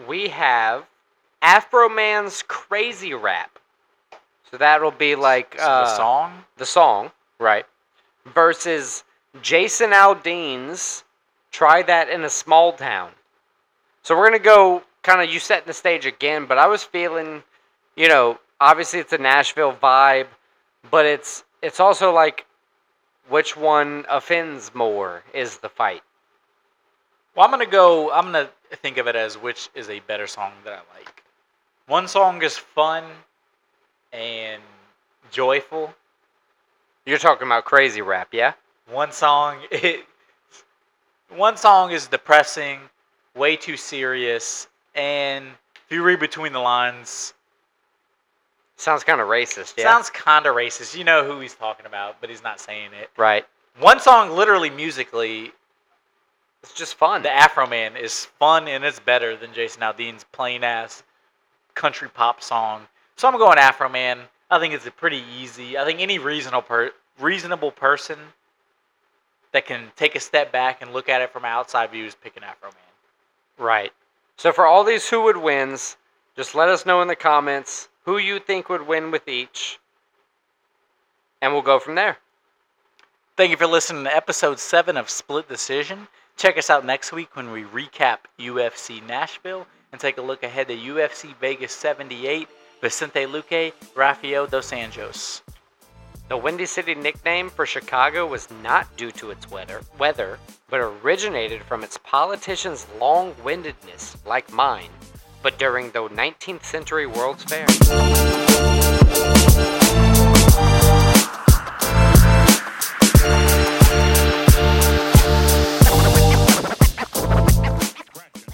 we have Afroman's Crazy Rap. So, that'll be like So uh, the song, the song, right? Versus Jason Aldean's Try That in a Small Town. So we're going to go kind of you setting the stage again, but I was feeling, you know, obviously it's a Nashville vibe, but it's it's also like which one offends more is the fight. well, I'm gonna go. I'm gonna think of it as which is a better song that I like. One song is fun and joyful. You're talking about Crazy Rap, yeah? One song (laughs) it one song is depressing, way too serious, and if you read between the lines, Sounds kind of racist, yeah. sounds kind of racist. You know who he's talking about, but he's not saying it. right. One song, literally musically, It's just fun. the Afroman is fun and it's better than Jason Aldean's plain ass country pop song. So I'm going Afroman. I think it's a pretty easy. I think any reasonable per, reasonable person that can take a step back and look at it from an outside view is picking Afroman. Right. So for all these who would wins, just let us know in the comments who you think would win with each. and we'll go from there. Thank you for listening to episode 7 of Split Decision. Check us out next week when we recap UFC Nashville and take a look ahead to UFC Vegas 78, Vicente Luque, Rafael Dos Anjos. The Windy City nickname for Chicago was not due to its weather, weather, but originated from its politicians' long-windedness, like mine, but during the 19th century World's Fair.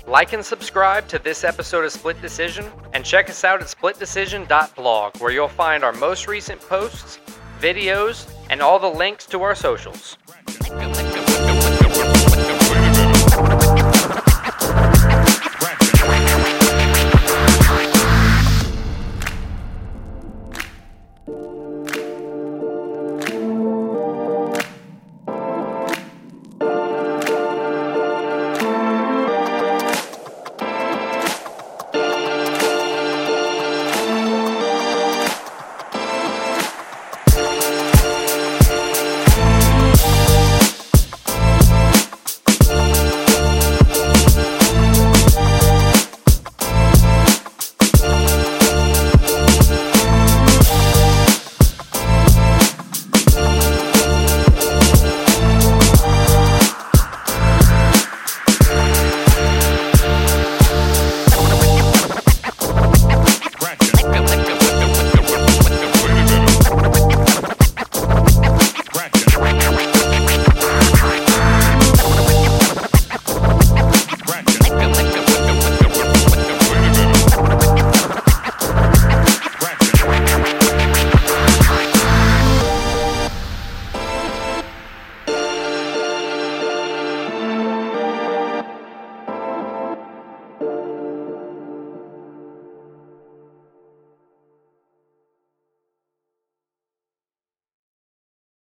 Like and subscribe to this episode of Split Decision, and check us out at splitdecision.blog, where you'll find our most recent posts, videos, and all the links to our socials.